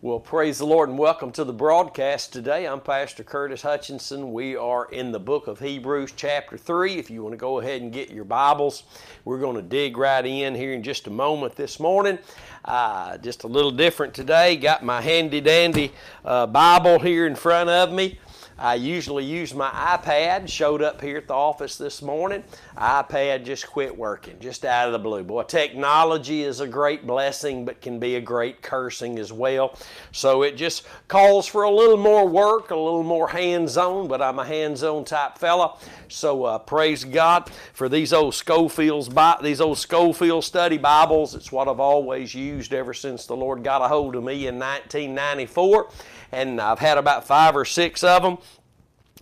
Well, praise the Lord and welcome to the broadcast today. I'm Pastor Curtis Hutchinson. We are in the book of Hebrews, chapter 3. If you want to go ahead and get your Bibles, we're going to dig right in here in just a moment this morning. Uh, just a little different today. Got my handy dandy uh, Bible here in front of me. I usually use my iPad. Showed up here at the office this morning. iPad just quit working, just out of the blue. Boy, technology is a great blessing, but can be a great cursing as well. So it just calls for a little more work, a little more hands-on. But I'm a hands-on type fella. So uh, praise God for these old Scofield's these old Scofield study Bibles. It's what I've always used ever since the Lord got a hold of me in 1994 and I've had about five or six of them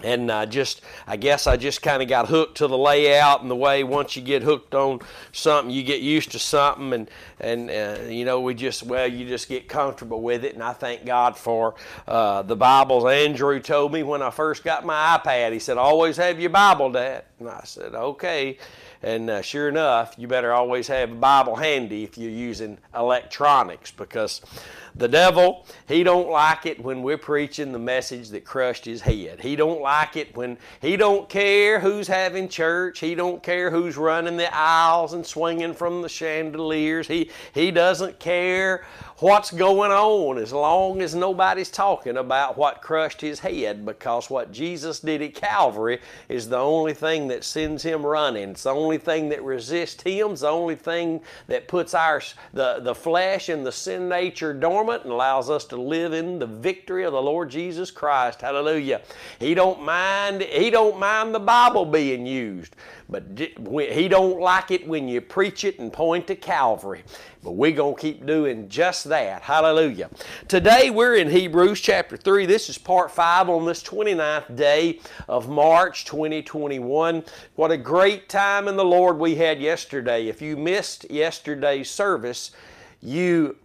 and I just I guess I just kind of got hooked to the layout and the way once you get hooked on something you get used to something. And and uh, you know we just well you just get comfortable with it. And I thank God for uh, the Bibles. Andrew told me when I first got my iPad he said always have your Bible dad. And I said okay. And uh, sure enough you better always have a Bible handy if you're using electronics because the devil, he don't like it when we're preaching the message that crushed his head. He don't like it when he don't care who's having church. He don't care who's running the aisles and swinging from the chandeliers. He he doesn't care what's going on as long as nobody's talking about what crushed his head because what Jesus did at Calvary is the only thing that sends him running. It's the only thing that resists him. It's the only thing that puts our the, the flesh and the sin nature dormant and allows us to live in the victory of the Lord Jesus Christ. Hallelujah. He don't mind he don't mind the Bible being used. But he don't like it when you preach it and point to Calvary. But we're going to keep doing just that. Hallelujah. Today we're in Hebrews chapter 3. This is part 5 on this 29th day of March 2021. What a great time in the Lord we had yesterday. If you missed yesterday's service, you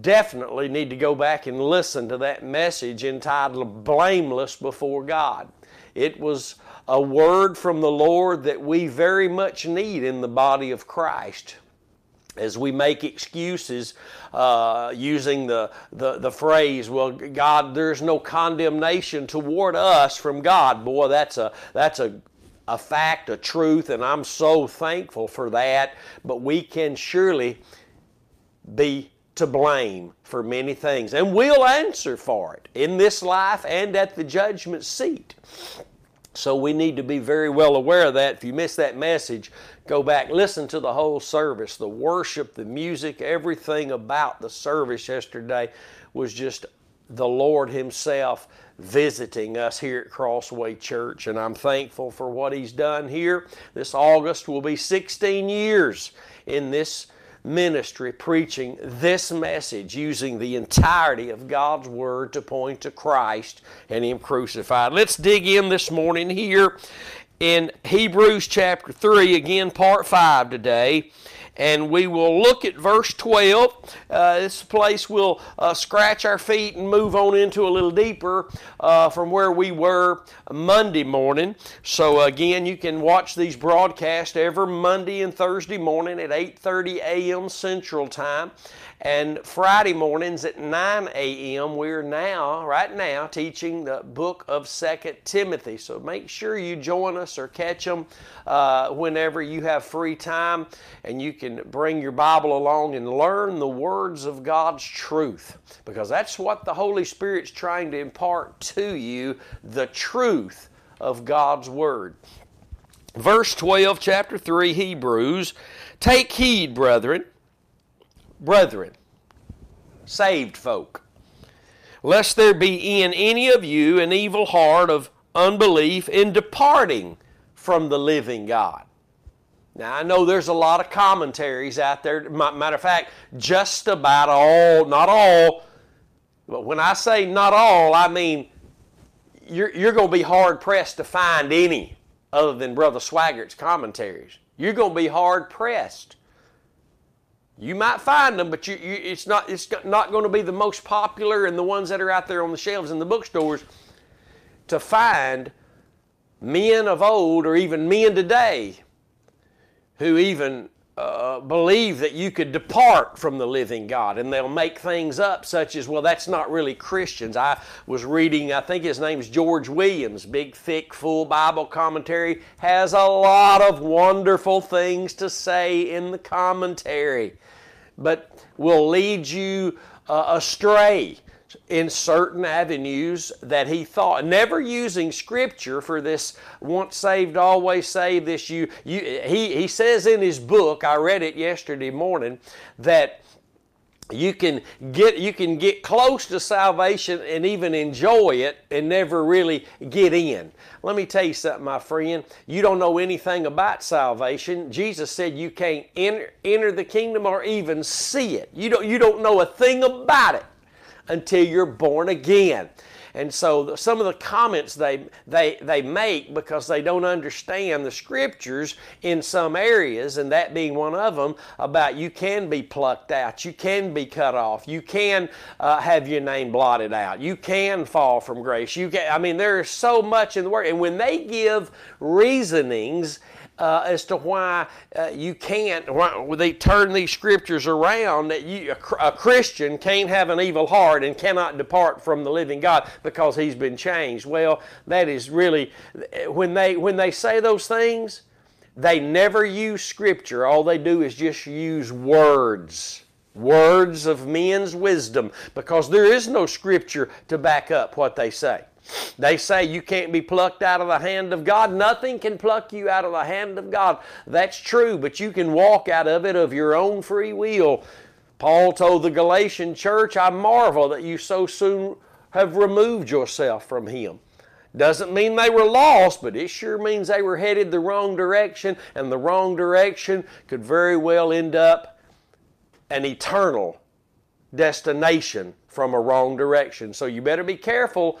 definitely need to go back and listen to that message entitled Blameless Before God. It was a word from the Lord that we very much need in the body of Christ as we make excuses uh, using the, the, the phrase, well, God, there's no condemnation toward us from God. Boy, that's a, that's a, a fact, a truth, and I'm so thankful for that. But we can surely be to blame for many things, and we'll answer for it in this life and at the judgment seat. So we need to be very well aware of that. If you missed that message, go back, listen to the whole service. The worship, the music, everything about the service yesterday was just the Lord Himself visiting us here at Crossway Church. And I'm thankful for what He's done here. This August will be 16 years in this ministry preaching this message using the entirety of God's Word to point to Christ and Him crucified. Let's dig in this morning here in Hebrews chapter 3, again, part 5 today and we will look at verse 12. Uh, this place we'll uh, scratch our feet and move on into a little deeper uh, from where we were Monday morning. So again, you can watch these broadcasts every Monday and Thursday morning at 8:30 a.m. Central Time. And Friday mornings at 9 a.m., we're now, right now, teaching the book of Second Timothy. So make sure you join us or catch them uh, whenever you have free time and you can bring your Bible along and learn the words of God's truth because that's what the Holy Spirit's trying to impart to you the truth of God's Word. Verse 12, chapter 3, Hebrews Take heed, brethren brethren, saved folk, lest there be in any of you an evil heart of unbelief in departing from the living God. Now, I know there's a lot of commentaries out there. Matter of fact, just about all, not all, but when I say not all, I mean you're, you're going to be hard pressed to find any other than Brother Swaggart's commentaries. You're going to be hard pressed. You might find them, but you, you, it's not it's not going to be the most popular and the ones that are out there on the shelves in the bookstores to find men of old or even men today who even uh, believe that you could depart from the living God, and they'll make things up, such as, well, that's not really Christians. I was reading, I think his name's George Williams, big, thick, full Bible commentary, has a lot of wonderful things to say in the commentary, but will lead you uh, astray in certain avenues that he thought, never using scripture for this once saved, always saved, this you, you he, he says in his book, I read it yesterday morning, that you can get you can get close to salvation and even enjoy it and never really get in. Let me tell you something, my friend. You don't know anything about salvation. Jesus said you can't enter, enter the kingdom or even see it. You don't you don't know a thing about it until you're born again. And so some of the comments they, they, they make because they don't understand the scriptures in some areas, and that being one of them, about you can be plucked out, you can be cut off, you can uh, have your name blotted out, you can fall from grace. You can, I mean, there is so much in the Word. And when they give reasonings, uh, as to why uh, you can't, why they turn these scriptures around that you, a, a, Christian can't have an evil heart and cannot depart from the living God because he's been changed. Well, that is really, when they, when they say those things, they never use scripture. All they do is just use words. Words of men's wisdom because there is no scripture to back up what they say. They say you can't be plucked out of the hand of God. Nothing can pluck you out of the hand of God. That's true, but you can walk out of it of your own free will. Paul told the Galatian church, I marvel that you so soon have removed yourself from Him. Doesn't mean they were lost, but it sure means they were headed the wrong direction, and the wrong direction could very well end up an eternal destination from a wrong direction. So you better be careful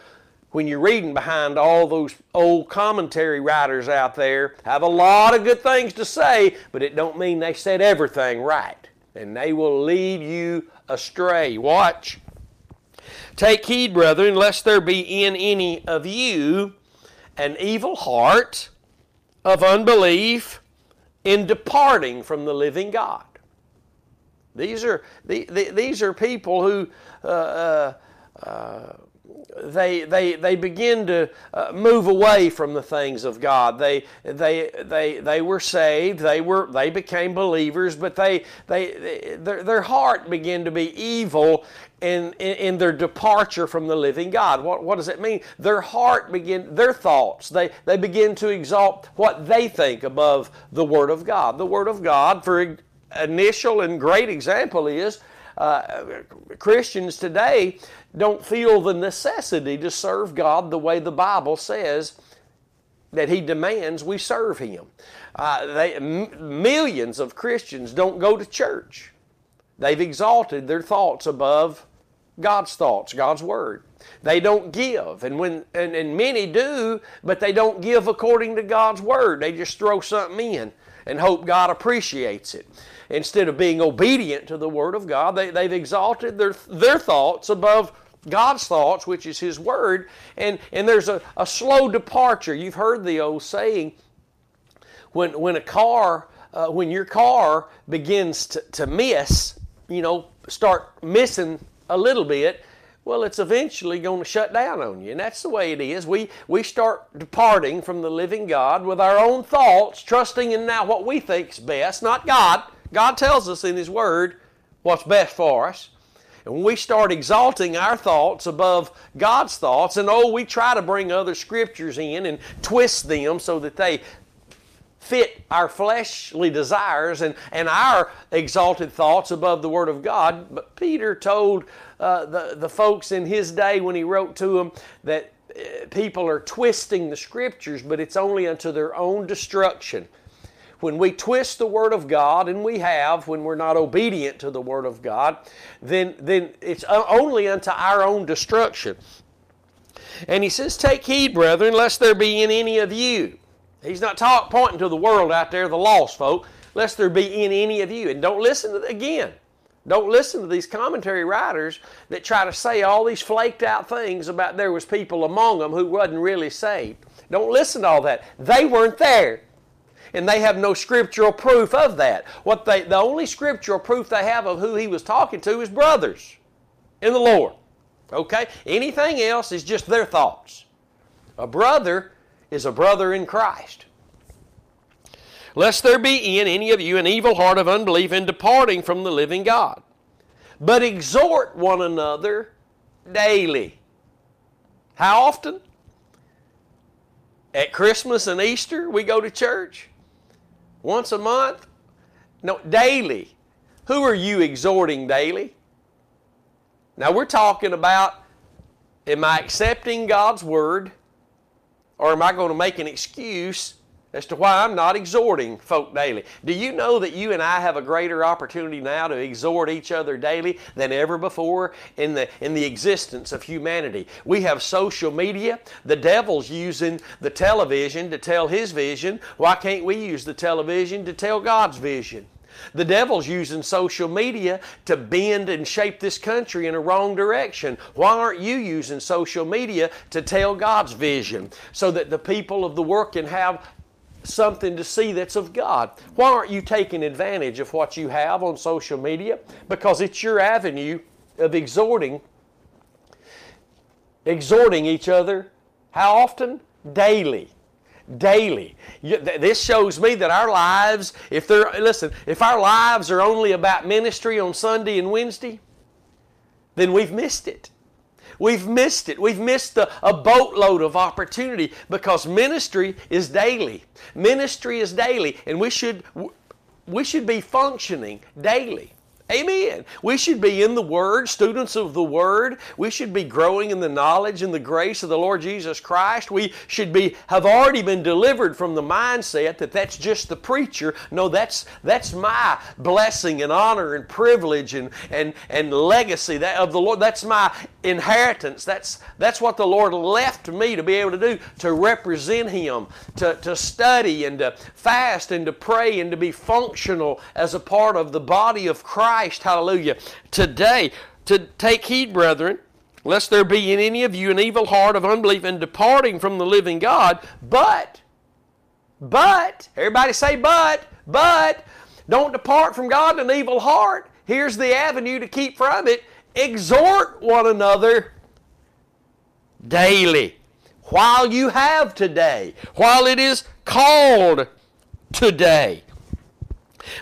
when you're reading behind all those old commentary writers out there have a lot of good things to say but it don't mean they said everything right and they will lead you astray. Watch. Take heed brethren lest there be in any of you an evil heart of unbelief in departing from the living god. These are these are people who uh, uh, uh, they, they, they begin to uh, move away from the things of God. They, they, they, they were saved, they, were, they became believers, but they, they, they their, their heart began to be evil in, in, in, their departure from the living God. What, what does it mean? Their heart begin, their thoughts, they, they begin to exalt what they think above the Word of God. The Word of God, for initial and great example, is uh, Christians today don't feel the necessity to serve God the way the Bible says that He demands we serve Him. Uh, they, m- millions of Christians don't go to church. They've exalted their thoughts above God's thoughts, God's Word. They don't give, and when and, and many do, but they don't give according to God's Word. They just throw something in and hope God appreciates it instead of being obedient to the Word of God, they, they've exalted their, their thoughts above God's thoughts, which is His Word, and, and there's a, a slow departure. You've heard the old saying when, when a car, uh, when your car begins to, to miss, you know, start missing a little bit, well, it's eventually going to shut down on you. And that's the way it is. We, we start departing from the living God with our own thoughts, trusting in now what we think is best, not God. God tells us in His Word what's best for us. And when we start exalting our thoughts above God's thoughts, and oh, we try to bring other scriptures in and twist them so that they fit our fleshly desires and, and our exalted thoughts above the Word of God. But Peter told uh, the, the folks in his day when he wrote to them that uh, people are twisting the Scriptures, but it's only unto their own destruction when we twist the Word of God, and we have when we're not obedient to the Word of God, then, then it's only unto our own destruction. And he says, Take heed, brethren, lest there be in any of you. He's not talk, pointing to the world out there, the lost folk, lest there be in any of you. And don't listen to, again, don't listen to these commentary writers that try to say all these flaked out things about there was people among them who wasn't really saved. Don't listen to all that. They weren't there. And they have no scriptural proof of that. What they the only scriptural proof they have of who he was talking to is brothers in the Lord. Okay? Anything else is just their thoughts. A brother is a brother in Christ. Lest there be in any of you an evil heart of unbelief in departing from the living God. But exhort one another daily. How often? At Christmas and Easter, we go to church. Once a month? No, daily. Who are you exhorting daily? Now, we're talking about am I accepting God's word or am I going to make an excuse as to why I'm not exhorting folk daily. Do you know that you and I have a greater opportunity now to exhort each other daily than ever before in the in the existence of humanity? We have social media. The devil's using the television to tell his vision. Why can't we use the television to tell God's vision? The devil's using social media to bend and shape this country in a wrong direction. Why aren't you using social media to tell God's vision so that the people of the world can have something to see that's of God? Why aren't you taking advantage of what you have on social media? Because it's your avenue of exhorting exhorting each other how often? Daily daily. This shows me that our lives, if they're, listen, if our lives are only about ministry on Sunday and Wednesday, then we've missed it. We've missed it. We've missed a, a boatload of opportunity because ministry is daily. Ministry is daily, and we should, we should be functioning daily. Amen. We should be in the Word, students of the Word. We should be growing in the knowledge and the grace of the Lord Jesus Christ. We should be have already been delivered from the mindset that that's just the preacher. No, that's that's my blessing and honor and privilege and and and legacy that of the Lord. That's my inheritance. That's that's what the Lord left me to be able to do to represent Him, to to study and to fast and to pray and to be functional as a part of the body of Christ Christ, hallelujah, today to take heed, brethren, lest there be in any of you an evil heart of unbelief and departing from the living God, but, but, everybody say but, but, don't depart from God in an evil heart. Here's the avenue to keep from it. Exhort one another daily while you have today, while it is called today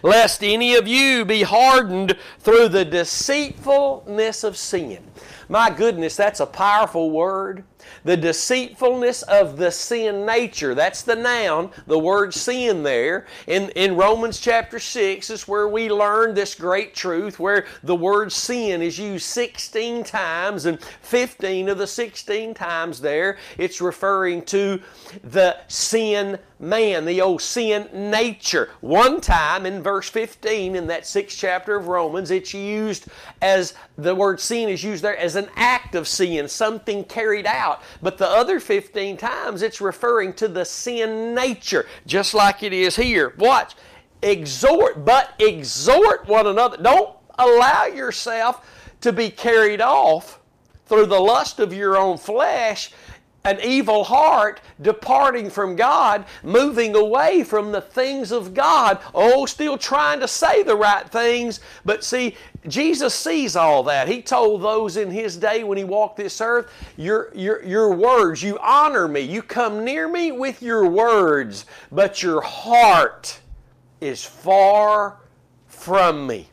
lest any of you be hardened through the deceitfulness of sin. My goodness, that's a powerful word. The deceitfulness of the sin nature. That's the noun, the word sin there. In, in Romans chapter 6 is where we learn this great truth where the word sin is used 16 times, and 15 of the 16 times there, it's referring to the sin man, the old sin nature. One time in verse 15 in that sixth chapter of Romans, it's used as the word sin is used there as an act of sin, something carried out. But the other 15 times it's referring to the sin nature, just like it is here. Watch. Exhort, but exhort one another. Don't allow yourself to be carried off through the lust of your own flesh an evil heart departing from God, moving away from the things of God. Oh, still trying to say the right things. But see, Jesus sees all that. He told those in his day when he walked this earth, your, your, your words, you honor me, you come near me with your words, but your heart is far from me.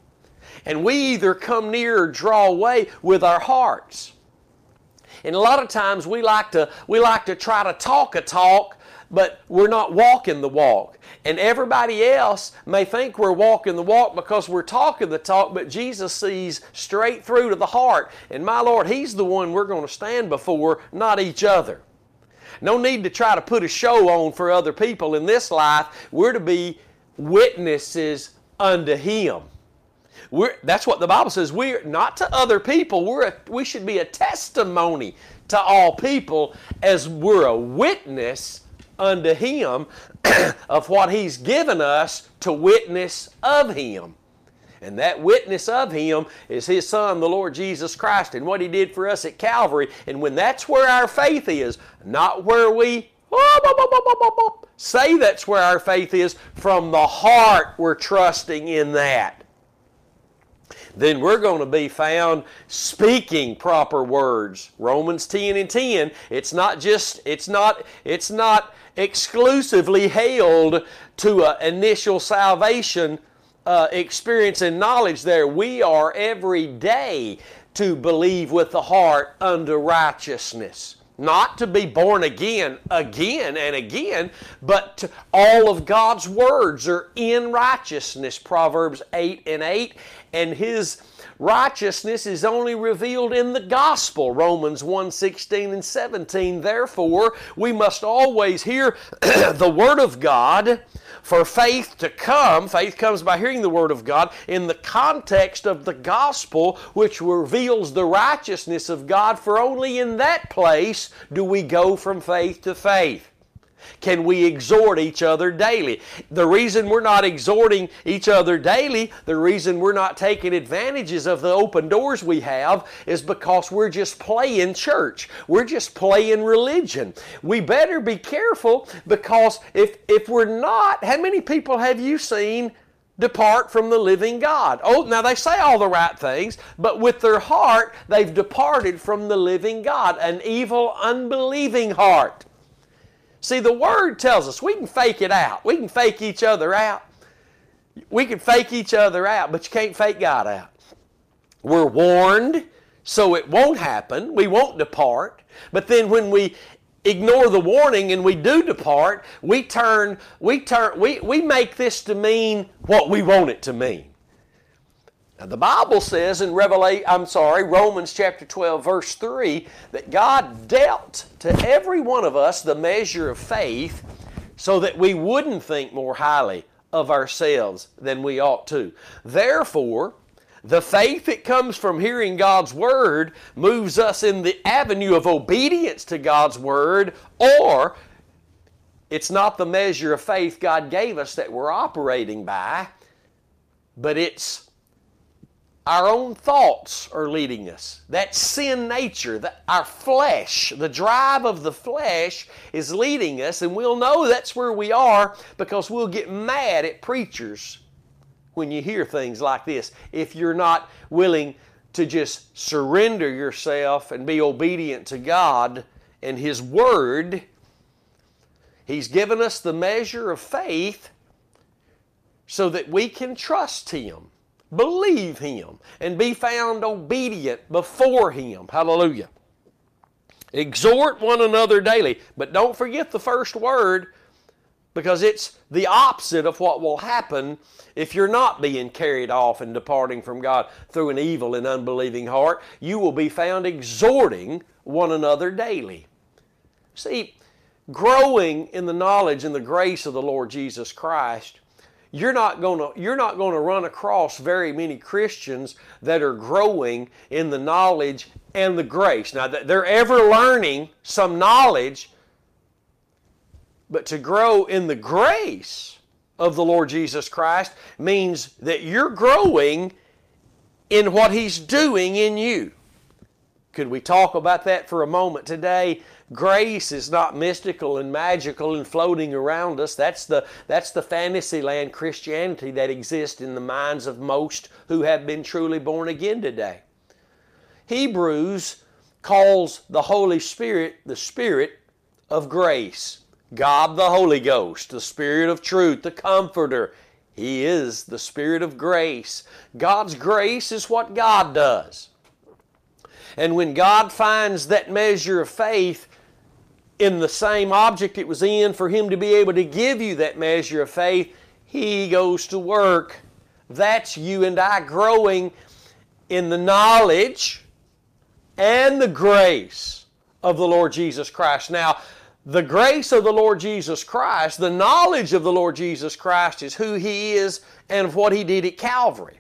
And we either come near or draw away with our hearts. And a lot of times we like to we like to try to talk a talk, but we're not walking the walk. And everybody else may think we're walking the walk because we're talking the talk, but Jesus sees straight through to the heart. And my Lord, He's the one we're going to stand before, not each other. No need to try to put a show on for other people in this life. We're to be witnesses unto Him. We're, that's what the Bible says. We're not to other people. We're a, we should be a testimony to all people as we're a witness unto Him of what He's given us to witness of Him. And that witness of Him is His Son, the Lord Jesus Christ, and what He did for us at Calvary. And when that's where our faith is, not where we oh, say that's where our faith is. From the heart, we're trusting in that. Then we're going to be found speaking proper words. Romans 10 and 10. It's not just, it's not, it's not exclusively held to an initial salvation uh, experience and knowledge there. We are every day to believe with the heart unto righteousness. Not to be born again, again and again, but all of God's words are in righteousness. Proverbs 8 and 8. And His righteousness is only revealed in the gospel romans 1 16 and 17 therefore we must always hear the word of god for faith to come, faith comes by hearing the Word of God, in the context of the gospel, which reveals the righteousness of God, for only in that place do we go from faith to faith. Can we exhort each other daily? The reason we're not exhorting each other daily, the reason we're not taking advantages of the open doors we have, is because we're just playing church. We're just playing religion. We better be careful because if, if we're not, how many people have you seen? depart from the living God. Oh, now they say all the right things, but with their heart, they've departed from the living God, an evil, unbelieving heart. See, the Word tells us we can fake it out. We can fake each other out. We can fake each other out, but you can't fake God out. We're warned so it won't happen. We won't depart. But then when we ignore the warning and we do depart, we turn, we turn, we, we make this to mean what we want it to mean. Now, the Bible says in Revelation, I'm sorry, Romans chapter 12, verse 3, that God dealt to every one of us the measure of faith so that we wouldn't think more highly of ourselves than we ought to. Therefore, the faith that comes from hearing God's Word moves us in the avenue of obedience to God's Word, or it's not the measure of faith God gave us that we're operating by, but it's our own thoughts are leading us. That sin nature, that our flesh, the drive of the flesh is leading us, and we'll know that's where we are because we'll get mad at preachers when you hear things like this. If you're not willing to just surrender yourself and be obedient to God and His Word, He's given us the measure of faith so that we can trust Him believe Him, and be found obedient before Him. Hallelujah. Exhort one another daily, but don't forget the first word because it's the opposite of what will happen if you're not being carried off and departing from God through an evil and unbelieving heart. You will be found exhorting one another daily. See, growing in the knowledge and the grace of the Lord Jesus Christ you're not going to you're not going to run across very many Christians that are growing in the knowledge and the grace. Now they're ever learning some knowledge, but to grow in the grace of the Lord Jesus Christ means that you're growing in what he's doing in you. Could we talk about that for a moment today? Grace is not mystical and magical and floating around us. That's the, that's the fantasyland Christianity that exists in the minds of most who have been truly born again today. Hebrews calls the Holy Spirit the Spirit of grace. God the Holy Ghost, the Spirit of truth, the Comforter. He is the Spirit of grace. God's grace is what God does. And when God finds that measure of faith, in the same object it was in for him to be able to give you that measure of faith, he goes to work. That's you and I growing in the knowledge and the grace of the Lord Jesus Christ. Now, the grace of the Lord Jesus Christ, the knowledge of the Lord Jesus Christ is who He is and what He did at Calvary.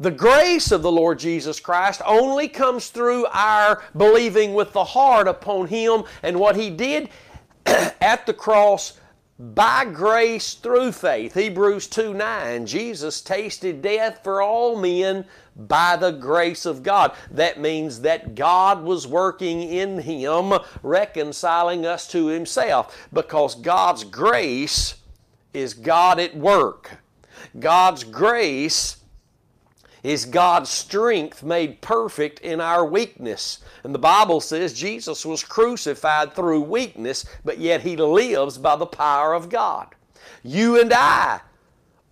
The grace of the Lord Jesus Christ only comes through our believing with the heart upon Him and what He did at the cross by grace through faith. Hebrews 2 9. Jesus tasted death for all men by the grace of God. That means that God was working in him, reconciling us to himself, because God's grace is God at work. God's grace is God's strength made perfect in our weakness. And the Bible says Jesus was crucified through weakness, but yet he lives by the power of God. You and I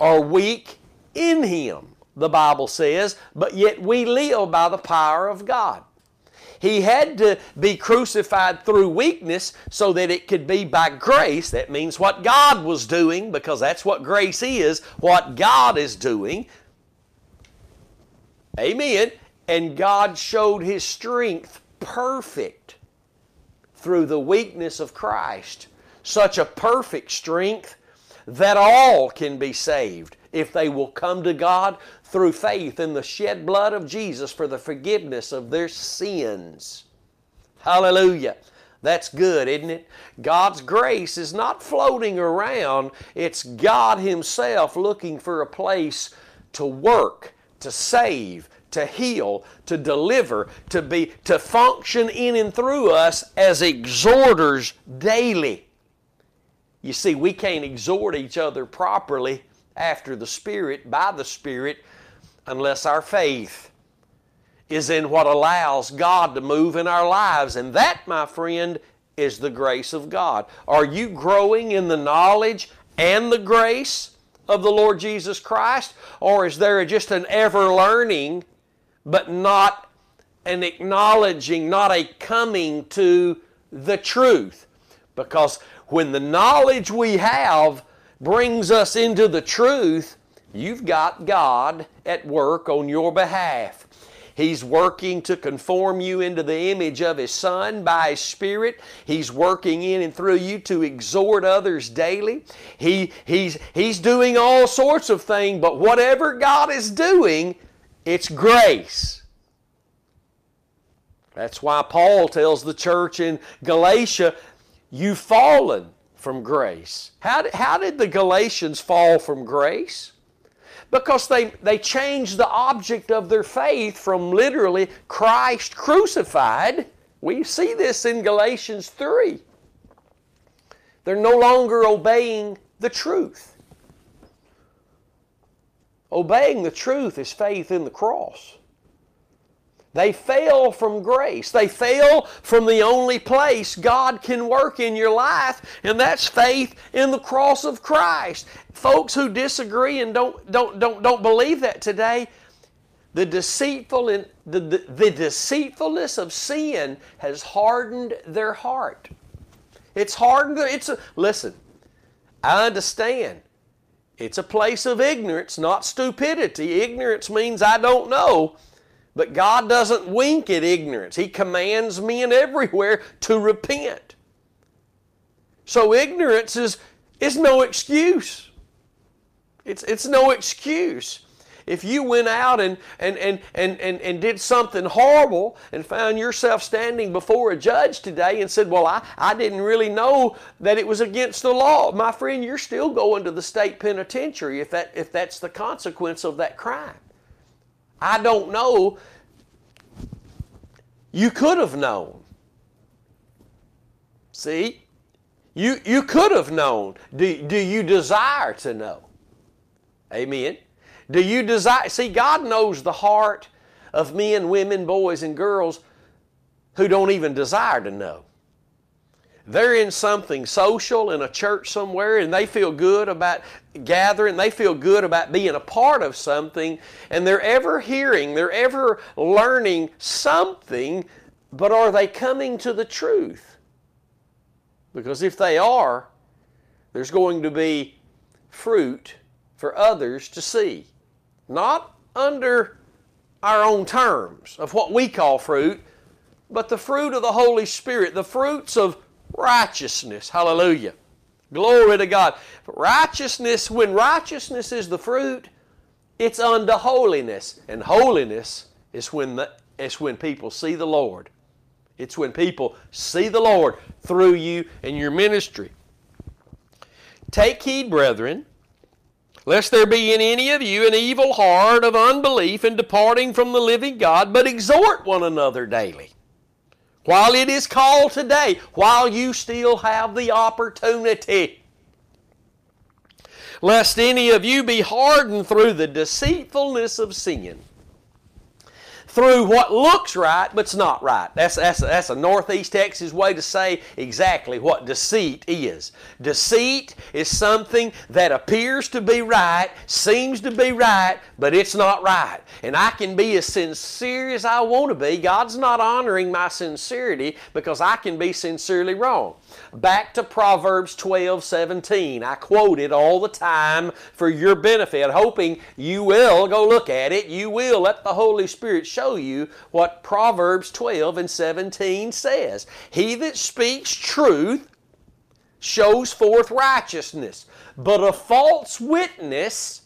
are weak in him, the Bible says, but yet we live by the power of God. He had to be crucified through weakness so that it could be by grace. That means what God was doing, because that's what grace is, what God is doing. Amen. And God showed His strength perfect through the weakness of Christ. Such a perfect strength that all can be saved if they will come to God through faith in the shed blood of Jesus for the forgiveness of their sins. Hallelujah. That's good, isn't it? God's grace is not floating around, it's God Himself looking for a place to work, to save, to heal, to deliver, to be to function in and through us as exhorters daily. You see, we can't exhort each other properly after the Spirit, by the Spirit, unless our faith is in what allows God to move in our lives. And that, my friend, is the grace of God. Are you growing in the knowledge and the grace of the Lord Jesus Christ? Or is there just an ever learning, but not an acknowledging, not a coming to the truth? Because when the knowledge we have brings us into the truth, you've got God at work on your behalf. He's working to conform you into the image of His Son by His Spirit. He's working in and through you to exhort others daily. He, he's, he's doing all sorts of things, but whatever God is doing, it's grace. That's why Paul tells the church in Galatia, You've fallen from grace. How how did the Galatians fall from grace? Because they, they changed the object of their faith from literally Christ crucified. We see this in Galatians 3. They're no longer obeying the truth. Obeying the truth is faith in the cross. They fail from grace. They fail from the only place God can work in your life, and that's faith in the cross of Christ. Folks who disagree and don't, don't, don't, don't believe that today, the, deceitful in, the, the, the deceitfulness of sin has hardened their heart. It's hardened. It's a, listen, I understand. It's a place of ignorance, not stupidity. Ignorance means I don't know. But God doesn't wink at ignorance. He commands men everywhere to repent. So ignorance is, is no excuse. It's, it's no excuse. If you went out and, and, and, and, and, and did something horrible and found yourself standing before a judge today and said, Well, I, I didn't really know that it was against the law, my friend, you're still going to the state penitentiary if, that, if that's the consequence of that crime. I don't know. You could have known. See? You, you could have known. Do, do you desire to know? Amen. Do you desire? See, God knows the heart of men, women, boys, and girls who don't even desire to know they're in something social in a church somewhere and they feel good about gathering, they feel good about being a part of something, and they're ever hearing, they're ever learning something, but are they coming to the truth? Because if they are, there's going to be fruit for others to see. Not under our own terms of what we call fruit, but the fruit of the Holy Spirit, the fruits of righteousness. Hallelujah. Glory to God. Righteousness, when righteousness is the fruit, it's unto holiness. And holiness is when, the, it's when people see the Lord. It's when people see the Lord through you and your ministry. Take heed, brethren, lest there be in any of you an evil heart of unbelief in departing from the living God, but exhort one another daily. While it is called today, while you still have the opportunity lest any of you be hardened through the deceitfulness of sin through what looks right but's not right. That's, that's, that's a Northeast Texas way to say exactly what deceit is. Deceit is something that appears to be right, seems to be right, but it's not right. And I can be as sincere as I want to be. God's not honoring my sincerity because I can be sincerely wrong. Back to Proverbs 12 17. I quote it all the time for your benefit, hoping you will go look at it. You will let the Holy Spirit show you what Proverbs 12 and 17 says. He that speaks truth shows forth righteousness, but a false witness,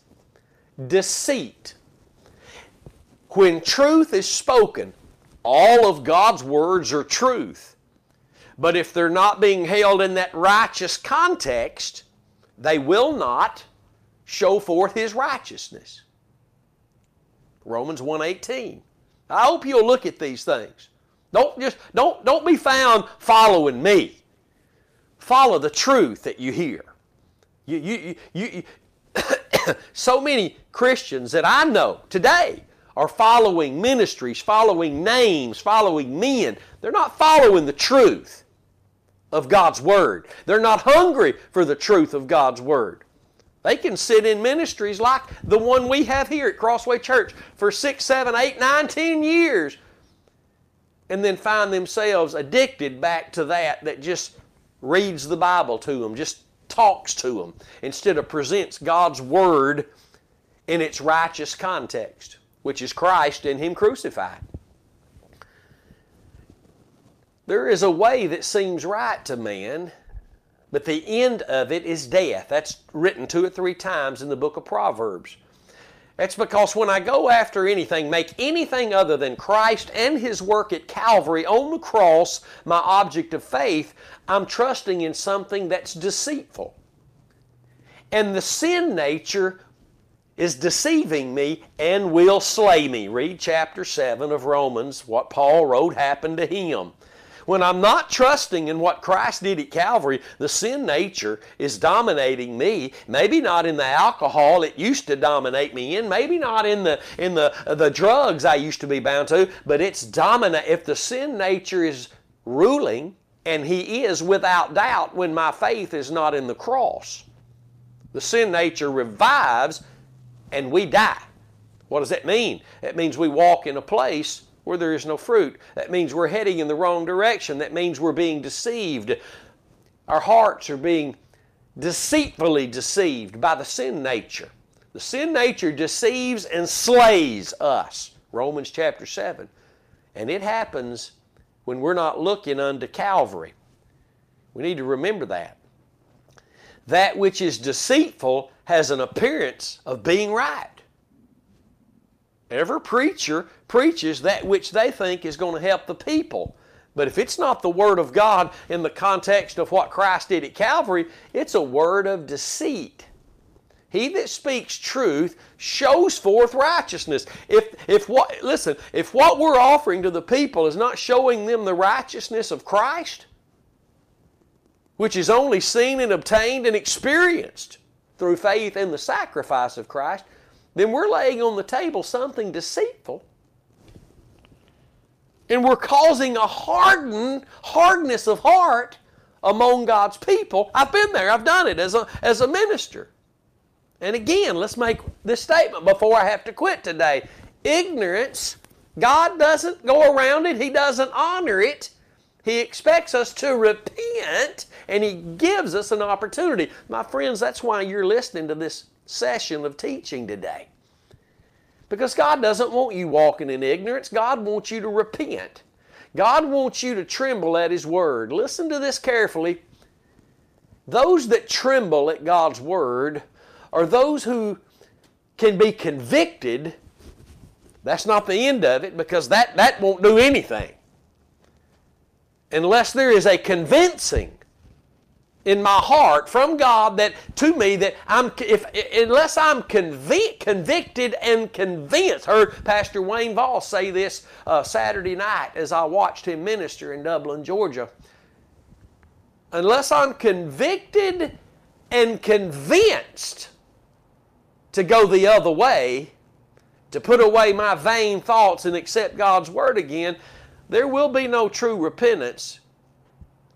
deceit. When truth is spoken, all of God's words are truth. But if they're not being held in that righteous context, they will not show forth his righteousness. Romans 1:18. I hope you'll look at these things. Don't just don't don't be found following me. Follow the truth that you hear. You, you, you, you so many Christians that I know today are following ministries, following names, following men. They're not following the truth of God's Word. They're not hungry for the truth of God's Word. They can sit in ministries like the one we have here at Crossway Church for six, seven, eight, nine, ten years and then find themselves addicted back to that that just reads the Bible to them, just talks to them, instead of presents God's Word in its righteous context, which is Christ and Him crucified. There is a way that seems right to man, but the end of it is death. That's written two or three times in the book of Proverbs. That's because when I go after anything, make anything other than Christ and His work at Calvary on the cross my object of faith, I'm trusting in something that's deceitful. And the sin nature is deceiving me and will slay me. Read chapter 7 of Romans. What Paul wrote happened to him. When I'm not trusting in what Christ did at Calvary, the sin nature is dominating me. Maybe not in the alcohol it used to dominate me in, maybe not in the in the the drugs I used to be bound to, but it's dominate if the sin nature is ruling and he is without doubt when my faith is not in the cross. The sin nature revives and we die. What does that mean? It means we walk in a place where there is no fruit. That means we're heading in the wrong direction. That means we're being deceived. Our hearts are being deceitfully deceived by the sin nature. The sin nature deceives and slays us. Romans chapter 7. And it happens when we're not looking unto Calvary. We need to remember that. That which is deceitful has an appearance of being right. Every preacher preaches that which they think is going to help the people. But if it's not the Word of God in the context of what Christ did at Calvary, it's a word of deceit. He that speaks truth shows forth righteousness. If, if what, listen, if what we're offering to the people is not showing them the righteousness of Christ, which is only seen and obtained and experienced through faith in the sacrifice of Christ, then we're laying on the table something deceitful. And we're causing a harden, hardness of heart among God's people. I've been there, I've done it as a, as a minister. And again, let's make this statement before I have to quit today. Ignorance, God doesn't go around it, He doesn't honor it. He expects us to repent and He gives us an opportunity. My friends, that's why you're listening to this session of teaching today. Because God doesn't want you walking in ignorance. God wants you to repent. God wants you to tremble at His Word. Listen to this carefully. Those that tremble at God's Word are those who can be convicted. That's not the end of it because that, that won't do anything. Unless there is a convincing in my heart from God that to me that I'm if unless I'm convic- convicted and convinced. Heard Pastor Wayne Voss say this uh, Saturday night as I watched him minister in Dublin, Georgia. Unless I'm convicted and convinced to go the other way, to put away my vain thoughts and accept God's word again, there will be no true repentance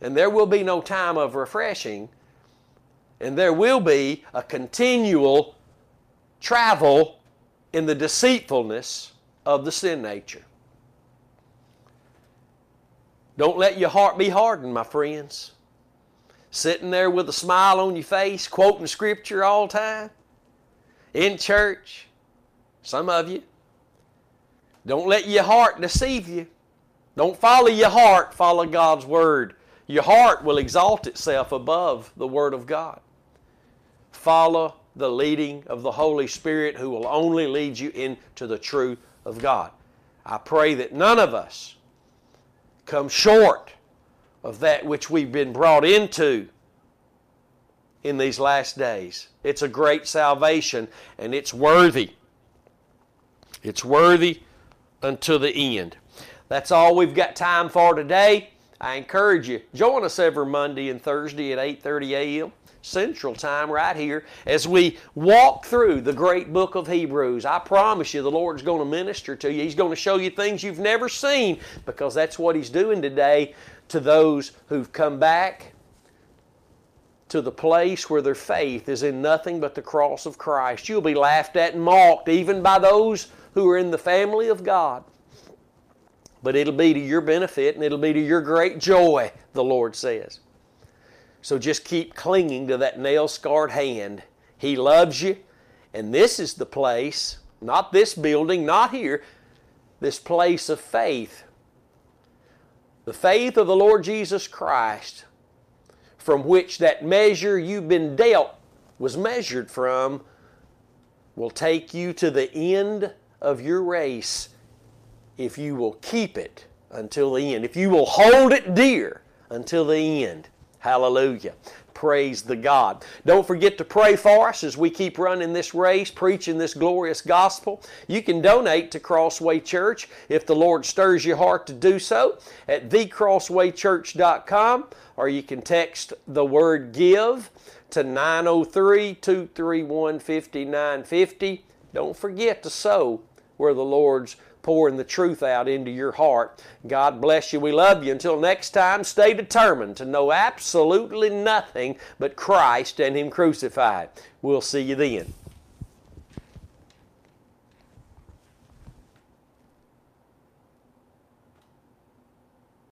and there will be no time of refreshing, and there will be a continual travel in the deceitfulness of the sin nature. Don't let your heart be hardened, my friends. Sitting there with a smile on your face, quoting scripture all the time, in church, some of you. Don't let your heart deceive you. Don't follow your heart, follow God's Word. Your heart will exalt itself above the Word of God. Follow the leading of the Holy Spirit who will only lead you into the truth of God. I pray that none of us come short of that which we've been brought into in these last days. It's a great salvation and it's worthy. It's worthy unto the end. That's all we've got time for today. I encourage you, join us every Monday and Thursday at 8:30 a.m. Central Time right here as we walk through the great book of Hebrews. I promise you the Lord's going to minister to you. He's going to show you things you've never seen because that's what He's doing today to those who've come back to the place where their faith is in nothing but the cross of Christ. You'll be laughed at and mocked even by those who are in the family of God but it'll be to your benefit and it'll be to your great joy, the Lord says. So just keep clinging to that nail scarred hand. He loves you, and this is the place, not this building, not here, this place of faith. The faith of the Lord Jesus Christ, from which that measure you've been dealt was measured from, will take you to the end of your race if you will keep it until the end, if you will hold it dear until the end. Hallelujah. Praise the God. Don't forget to pray for us as we keep running this race, preaching this glorious gospel. You can donate to Crossway Church if the Lord stirs your heart to do so at thecrosswaychurch.com or you can text the word give to 903 231 5950. Don't forget to sow where the Lord's pouring the truth out into your heart. God bless you. We love you. Until next time, stay determined to know absolutely nothing but Christ and Him crucified. We'll see you then.